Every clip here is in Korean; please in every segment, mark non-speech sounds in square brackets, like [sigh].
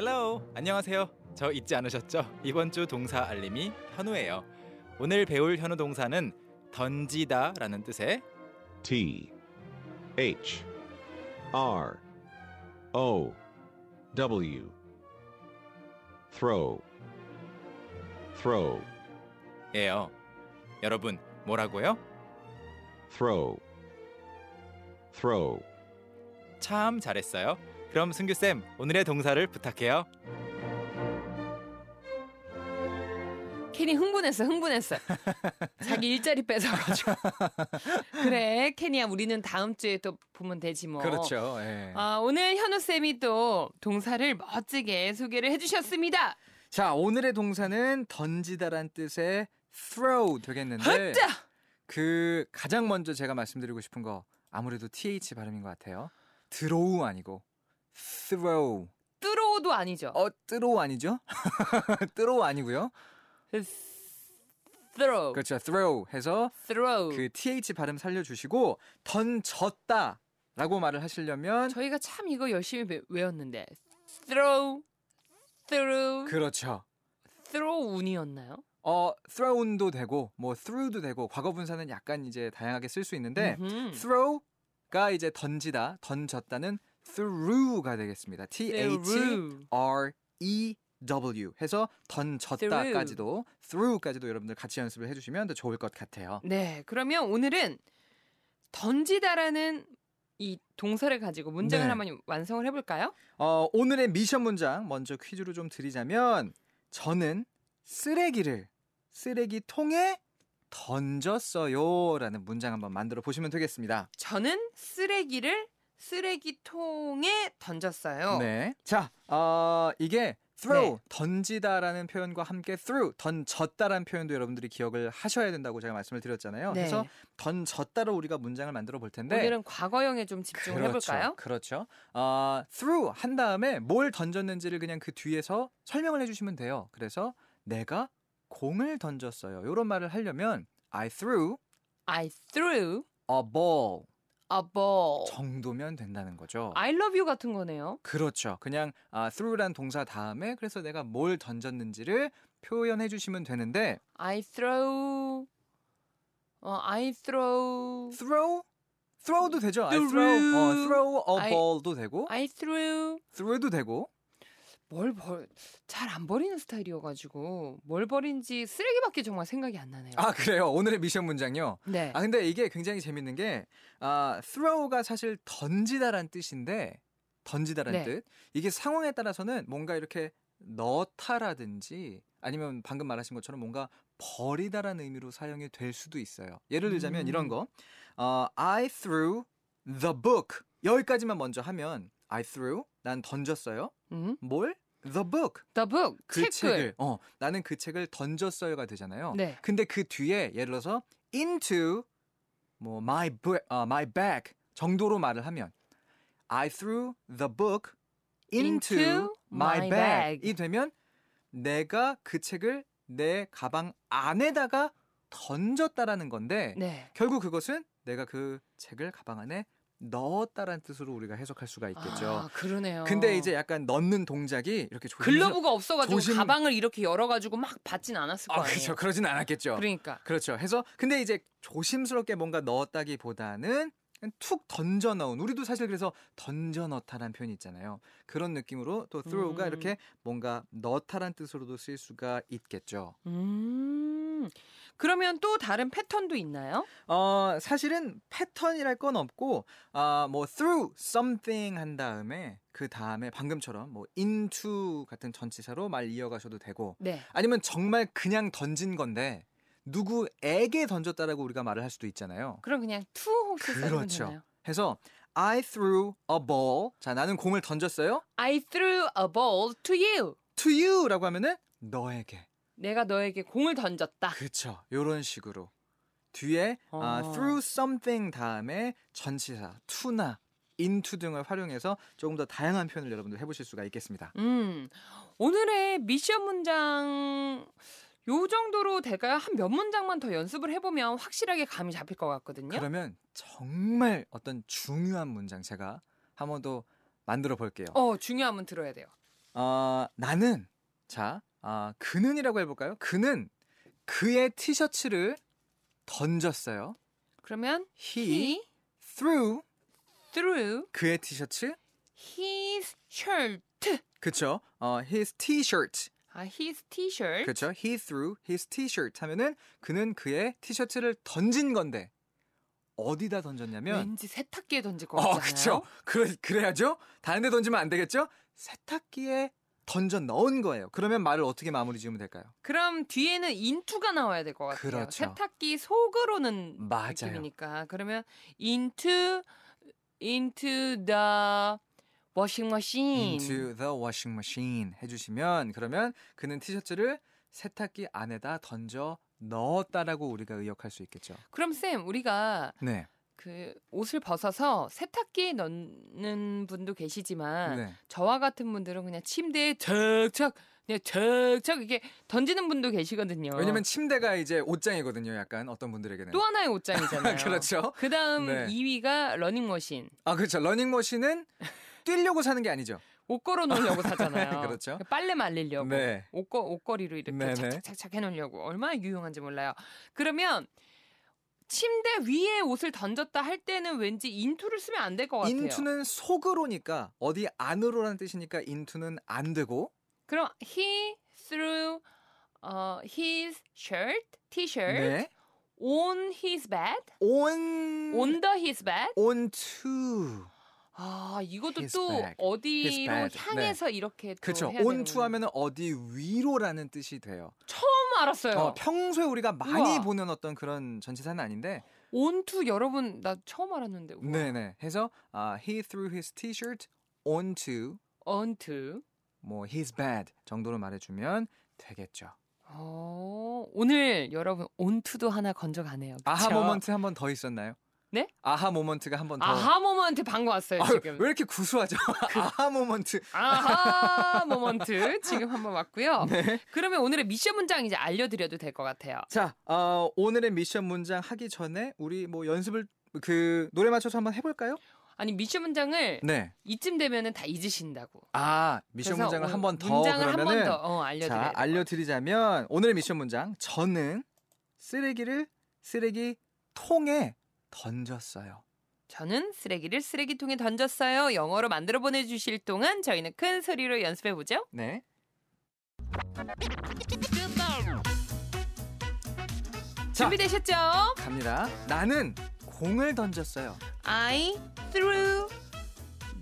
Hello 안녕하세요. 저 잊지 않으셨죠? 이번 주 동사 알림이 현우예요. 오늘 배울 현우 동사는 던지다라는 뜻의 T H R O W throw throw 예요. 여러분 뭐라고요? throw throw 참 잘했어요. 그럼 승규 쌤 오늘의 동사를 부탁해요. 케니 흥분했어, 흥분했어. [laughs] 자기 일자리 뺏어가지고. [laughs] 그래, 케니야, 우리는 다음 주에 또 보면 되지 뭐. 그렇죠. 예. 아, 오늘 현우 쌤이 또 동사를 멋지게 소개를 해주셨습니다. 자, 오늘의 동사는 던지다란 뜻의 throw 되겠는데 으짜! 그 가장 먼저 제가 말씀드리고 싶은 거 아무래도 th 발음인 것 같아요. throw 아니고 throw. 뚜로도 아니죠. 어, throw 아니죠? [laughs] throw 아니고요. throw, 그렇죠. throw 해서 throw. 그 th 발음 살려 주시고 던졌다 라고 말을 하시려면 저희가 참 이거 열심히 배- 외웠는데 throw, through, 그렇죠. throw 운이었나요? 어, thrown도 되고 뭐 through도 되고 과거 분사는 약간 이제 다양하게 쓸 수 있는데 음흠. throw가 이제 던지다, 던졌다는 through가 되겠습니다. T H through. R E W 해서 던졌다까지도 through까지도 여러분들 같이 연습을 해주시면 더 좋을 것 같아요. 네, 그러면 오늘은 던지다라는 이 동사를 가지고 문장을 네. 한번 완성을 해볼까요? 어, 오늘의 미션 문장 먼저 퀴즈로 좀 드리자면 저는 쓰레기를 쓰레기통에 던졌어요라는 문장 한번 만들어 보시면 되겠습니다. 저는 쓰레기를 쓰레기통에 던졌어요. 네. 자, 어, 이게 throw 네. 던지다라는 표현과 함께 through 던졌다라는 표현도 여러분들이 기억을 하셔야 된다고 제가 말씀을 드렸잖아요. 네. 그래서 던졌다로 우리가 문장을 만들어 볼 텐데 오늘은 과거형에 좀 집중을 그렇죠. 해볼까요? 그렇죠. 어, through 한 다음에 뭘 던졌는지를 그냥 그 뒤에서 설명을 해주시면 돼요. 그래서 내가 공을 던졌어요. 이런 말을 하려면 I threw I threw a ball a ball. 정도면 된다는 거죠. I love you 같은 거네요. 그렇죠. 그냥 아, throw란 동사 다음에 그래서 내가 뭘 던졌는지를 표현해 주시면 되는데 I throw. 어, I throw. throw throw도 되죠. I throw 어, throw a ball도 되고 I threw. throw도 되고 뭘 벌, 잘 안 버리는 스타일이어가지고 뭘 버린지 쓰레기밖에 정말 생각이 안 나네요. 아 그래요. 오늘의 미션 문장요. 네. 아 근데 이게 굉장히 재밌는 게 아, throw가 사실 던지다란 뜻인데 던지다란 네. 뜻. 이게 상황에 따라서는 뭔가 이렇게 넣다라든지 아니면 방금 말하신 것처럼 뭔가 버리다라는 의미로 사용이 될 수도 있어요. 예를 들자면 음. 이런 거. 어, I threw the book. 여기까지만 먼저 하면 I threw 난 던졌어요. 음? 뭘? The book. The book. 그 책을. 책을 어 나는 그 책을 던졌어요가 되잖아요. 네. 근데 그 뒤에 예를 들어서 into 뭐 my b- 어, my bag 정도로 말을 하면 I threw the book into, Into my, my bag. bag. 이 되면 내가 그 책을 내 가방 안에다가 던졌다라는 건데 네. 결국 그것은 내가 그 책을 가방 안에 넣었다라는 뜻으로 우리가 해석할 수가 있겠죠. 아, 그러네요. 근데 이제 약간 넣는 동작이 이렇게 조심스- 글러브가 없어가지고 조심- 가방을 이렇게 열어가지고 막 받진 않았을 거 아, 아니에요. 그렇죠. 그러진 않았겠죠. 그러니까. 그렇죠. 해서 근데 이제 조심스럽게 뭔가 넣었다기보다는 툭 던져 넣은 우리도 사실 그래서 던져 넣다라는 표현이 있잖아요. 그런 느낌으로 또 throw가 음. 이렇게 뭔가 넣다란 뜻으로도 쓸 수가 있겠죠. 음. 그러면 또 다른 패턴도 있나요? 어 사실은 패턴이랄 건 없고 아뭐 throw something 한 다음에 그 다음에 방금처럼 뭐 into 같은 전치사로 말 이어가셔도 되고 네. 아니면 정말 그냥 던진 건데 누구에게 던졌다라고 우리가 말을 할 수도 있잖아요. 그럼 그냥 to 혹시 그렇죠. 되나요? 해서 I threw a ball. 자, 나는 공을 던졌어요. I threw a ball to you. to you라고 하면은 너에게. 내가 너에게 공을 던졌다. 그렇죠. 요런 식으로. 뒤에 아, 어. through something 다음에 전치사 to나 into 등을 활용해서 조금 더 다양한 표현을 여러분들 해보실 수가 있겠습니다. 음. 오늘의 미션 문장 요 정도로 될까요? 한 몇 문장만 더 연습을 해보면 확실하게 감이 잡힐 것 같거든요. 그러면 정말 어떤 중요한 문장 제가 한 번 더 만들어 볼게요. 어, 중요하면 들어야 돼요. 어, 나는 자, 아, 그는이라고 해볼까요? 그는 그의 티셔츠를 던졌어요. 그러면 He, he threw threw 그의 티셔츠. his shirt. 그쵸? 어, his t-shirt. 아, his t-shirt. 그쵸? He threw his t-shirt 하면은 그는 그의 티셔츠를 던진 건데 어디다 던졌냐면 왠지 세탁기에 던질 것 어, 같잖아요. 그쵸? 그래, 그래야죠? 다른 데 던지면 안 되겠죠? 세탁기에 던져 넣은 거예요. 그러면 말을 어떻게 마무리 지으면 될까요? 그럼 뒤에는 into가 나와야 될 것 같아요. 그렇죠. 세탁기 속으로는 맞아요. 느낌이니까. 그러면 into into the washing machine. into the washing machine 해 주시면 그러면 그는 티셔츠를 세탁기 안에다 던져 넣었다라고 우리가 의역할 수 있겠죠. 그럼 쌤 우리가 네. 그 옷을 벗어서 세탁기에 넣는 분도 계시지만 네. 저와 같은 분들은 그냥 침대에 척척 그냥 척척 이게 던지는 분도 계시거든요. 왜냐면 침대가 이제 옷장이거든요. 약간 어떤 분들에게는. 또 하나의 옷장이잖아요. [laughs] 그렇죠. 그다음 네. 2위가 러닝머신. 아 그렇죠. 러닝머신은 뛰려고 사는 게 아니죠. 옷 걸어 놓으려고 사잖아요. [laughs] 그렇죠. 빨래 말리려고. 네. 옷거, 옷걸이로 이렇게 네네. 착착착착 해놓으려고. 얼마나 유용한지 몰라요. 그러면 침대 위에 옷을 던졌다 할 때는 왠지 인투를 쓰면 안 될 것 같아요. 인투는 속으로니까 어디 안으로라는 뜻이니까 인투는 안 되고 그럼 he threw 어, his shirt, t-shirt 네. on his bed, on on the his bed. onto 아 이것도 his 또 bag, 어디로 bed. 향해서 이렇게 또 그렇죠. 되는구나. 하면은 어디 위로라는 뜻이 돼요. 처음 알았어요. 어, 평소에 우리가 많이 우와. 보는 어떤 그런 전치사는 아닌데, onto 여러분 나 처음 알았는데. 우와. 네네. 해서 아, he threw his t-shirt onto onto. 뭐 his bed 정도로 말해주면 되겠죠. 어, 오늘 여러분 onto도 하나 건져가네요. aha 그쵸? moment 한 번 더 있었나요? 네? aha moment가 한 번 더. aha moment 방금 왔어요 지금. 왜 이렇게 구수하죠? [laughs] aha moment. aha moment 지금 한 번 왔고요. [laughs] 네. 그러면 오늘의 미션 문장 이제 알려드려도 될 것 같아요. 자, 어, 오늘의 미션 문장 하기 전에 우리 뭐 연습을 그 노래 맞춰서 한번 해볼까요? 아니 미션 문장을 네. 이쯤 되면은 다 잊으신다고. 아 미션 문장을 오- 한번 더 문장을 한 그러면은 번더 어, 알려드려요. 자 알려드리자면 오늘의 미션 문장 저는 쓰레기를 쓰레기 통에 던졌어요. 저는 쓰레기를 쓰레기통에 던졌어요. 영어로 만들어 보내주실 동안 저희는 큰 소리로 연습해 보죠. 네. 자. 준비되셨죠? 갑니다. 나는 공을 던졌어요. I threw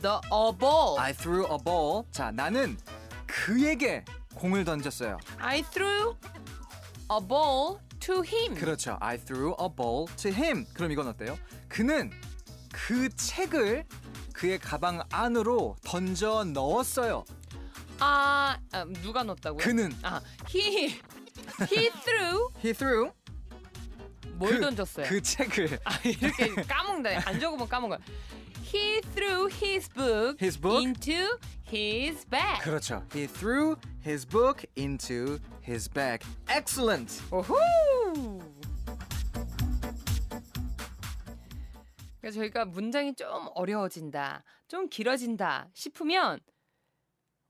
the a ball. I threw a ball. 자, 나는 그에게 공을 던졌어요. I threw a ball to him. 그렇죠. I threw a ball to him. 그럼 이건 어때요? 그는 그 책을 그의 가방 안으로 던져 넣었어요. 아, 아, 누가 넣었다고요? 그는 아, he he threw he threw 뭘 그- 던졌어요? 그 책을 아, 이렇게 까먹는다. 안 적으면 까먹어요. He threw his book, His book? into his bag. 그렇죠. He threw his book into his bag. Excellent. 오호! 그래서 저희가 문장이 좀 어려워진다, 좀 길어진다 싶으면,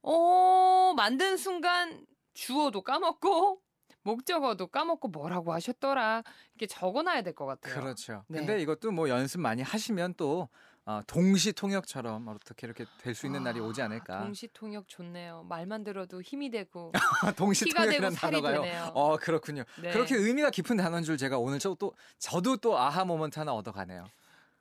어, 만든 순간 주어도 까먹고, 목적어도 까먹고 뭐라고 하셨더라. 이렇게 적어놔야 될 것 같아요. 그렇죠. 네. 근데 이것도 뭐 연습 많이 하시면 또 어, 동시 통역처럼 어떻게 이렇게 될 수 있는 날이 오지 않을까. 동시 통역 좋네요. 말만 들어도 힘이 되고. [laughs] 동시 피가 되고 통역이라는 단어가요. 되네요. 어 그렇군요. 네. 그렇게 의미가 깊은 단어인 줄 제가 오늘 저또 저도 또 aha moment 하나 얻어가네요.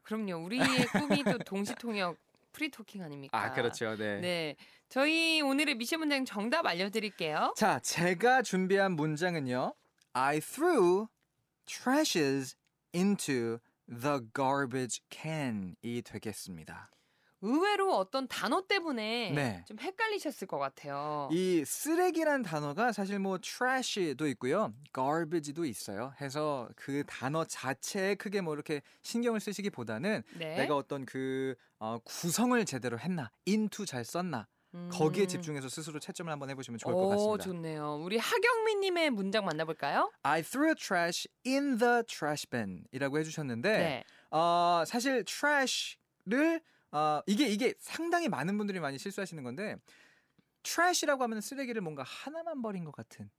그럼요. 우리의 꿈이 또 동시통역 프리토킹 아닙니까? 아 그렇죠. 네. 네. 저희 오늘의 미션 문장 정답 알려드릴게요. 자 제가 준비한 문장은요. I threw trashes into the garbage can이 되겠습니다. 의외로 어떤 단어 때문에 네. 좀 헷갈리셨을 것 같아요. 이 쓰레기란 단어가 사실 뭐 trash도 있고요, garbage도 있어요. 해서 그 단어 자체에 크게 뭐 이렇게 신경을 쓰시기보다는 네. 내가 어떤 그 어, 구성을 제대로 했나, into 잘 썼나 음. 거기에 집중해서 스스로 채점을 한번 해보시면 좋을 것 오, 같습니다. 좋네요. 우리 하경민님의 문장 만나볼까요? I threw trash in the trash bin이라고 해주셨는데 네. 어, 사실 trash를 어, 이게 이게 상당히 많은 분들이 많이 실수하시는 건데 trash이라고 하면 쓰레기를 뭔가 하나만 버린 것 같은.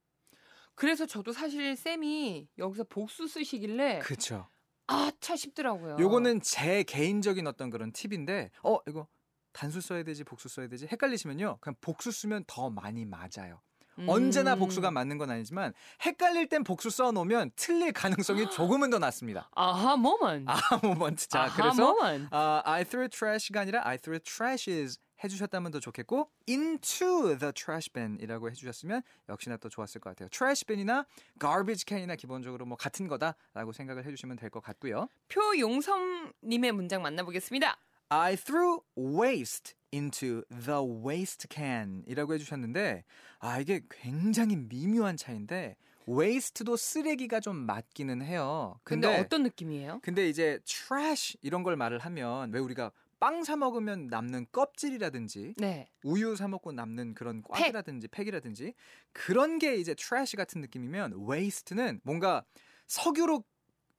그래서 저도 사실 쌤이 여기서 복수 쓰시길래 그렇죠. 아차 싶더라고요. 요거는 제 개인적인 어떤 그런 팁인데 어 이거 단수 써야 되지 복수 써야 되지 헷갈리시면요 그냥 복수 쓰면 더 많이 맞아요 음. 언제나 복수가 맞는 건 아니지만 헷갈릴 땐 복수 써놓으면 틀릴 가능성이 [gasps] 조금은 더 낮습니다 아하 모먼. 아 모먼트 자 아하 그래서 모먼. 아, I threw trash가 아니라 I threw trashes 해주셨다면 더 좋겠고 into the trash bin이라고 해주셨으면 역시나 또 좋았을 것 같아요 trash bin이나 garbage can이나 기본적으로 뭐 같은 거다라고 생각을 해주시면 될 것 같고요 표용성님의 문장 만나보겠습니다. I threw waste into the waste can이라고 해주셨는데 아 이게 굉장히 미묘한 차이인데 waste도 쓰레기가 좀 맞기는 해요. 근데, 근데 어떤 느낌이에요? 근데 이제 trash 이런 걸 말을 하면 왜 우리가 빵사 먹으면 남는 껍질이라든지 네. 우유 사 먹고 남는 그런 꽉이라든지 팩 이라든지 그런 게 이제 trash 같은 느낌이면 waste는 뭔가 석유로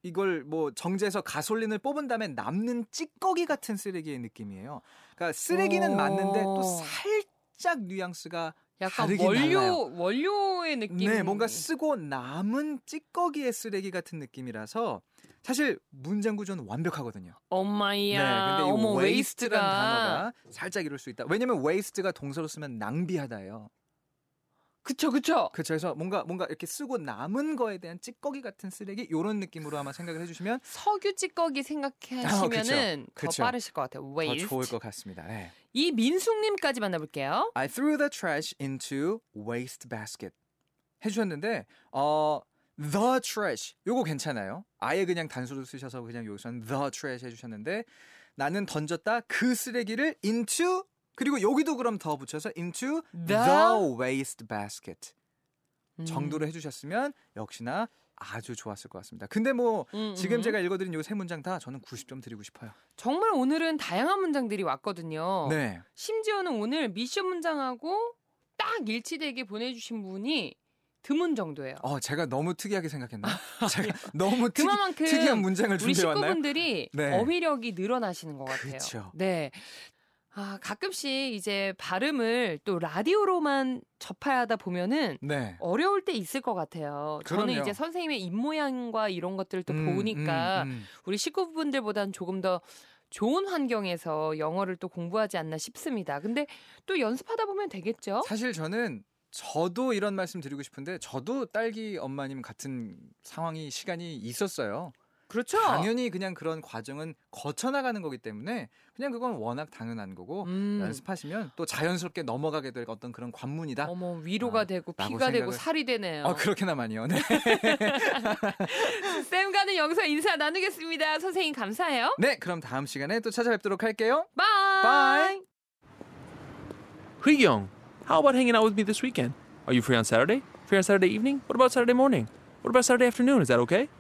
이걸 뭐 정제해서 가솔린을 뽑은 다음에 남는 찌꺼기 같은 쓰레기의 느낌이에요. 그러니까 쓰레기는 오. 맞는데 또 살짝 뉘앙스가 약간 원료 달라요. 원료의 느낌. 네, 뭔가 쓰고 남은 찌꺼기의 쓰레기 같은 느낌이라서 사실 문장 구조는 완벽하거든요. 엄마야. 네, 근데 이 어머 waste란 waste가 단어가 살짝 이럴 수 있다. 왜냐면 waste가 동사로 쓰면 낭비하다예요. 그쵸 그쵸. 그렇죠. 그래서 뭔가 뭔가 이렇게 쓰고 남은 거에 대한 찌꺼기 같은 쓰레기 이런 느낌으로 아마 생각을 해주시면 석유 찌꺼기 생각하시면은 더 그쵸. 빠르실 것 같아요. 더 waste. 좋을 것 같습니다. 네. 이 민숙님까지 만나볼게요. I threw the trash into waste basket. 해주셨는데 어 the trash 요거 괜찮아요. 아예 그냥 단수로 쓰셔서 그냥 여기서는 the trash 해주셨는데 나는 던졌다 그 쓰레기를 into 그리고 여기도 그럼 더 붙여서 into the, The? waste basket 음. 정도로 해주셨으면 역시나 아주 좋았을 것 같습니다. 근데 뭐 음, 지금 음. 제가 읽어드린 요 세 문장 다 저는 90점 드리고 싶어요. 정말 오늘은 다양한 문장들이 왔거든요. 네. 심지어는 오늘 미션 문장하고 딱 일치되게 보내주신 분이 드문 정도예요. 어, 제가 너무 특이하게 생각했나? [laughs] 제가 너무 특이, 그만큼 특이한 문장을 우리 준비해 왔나요? 식구분들이 네. 어휘력이 늘어나시는 것 같아요. 그쵸. 네. 아, 가끔씩 이제 발음을 또 라디오로만 접하다 보면은 네. 어려울 때 있을 것 같아요. 저는 그럼요. 이제 선생님의 입모양과 이런 것들을 또 음, 보니까 음, 음. 우리 식구분들보다는 조금 더 좋은 환경에서 영어를 또 공부하지 않나 싶습니다. 근데 또 연습하다 보면 되겠죠? 사실 저는 저도 이런 말씀 드리고 싶은데 저도 딸기 엄마님 같은 상황이 시간이 있었어요. 그렇죠. 당연히 그냥 그런 과정은 거쳐 나가는 거기 때문에 그냥 그건 워낙 당연한 거고 음. 연습하시면 또 자연스럽게 넘어가게 될 어떤 그런 관문이다. 어머 위로가 아, 되고 피가 되고 생각을- 살이 되네요. 어, 그렇게나마니요. 네. 쌤과는 여기서 인사 나누겠습니다. 선생님 감사해요. 네, 그럼 다음 시간에 또 찾아뵙도록 할게요. bye. bye. Young, how about hanging out with me this weekend? Are you free on Saturday? Free on Saturday evening? What about Saturday morning? What about Saturday afternoon? Is that okay?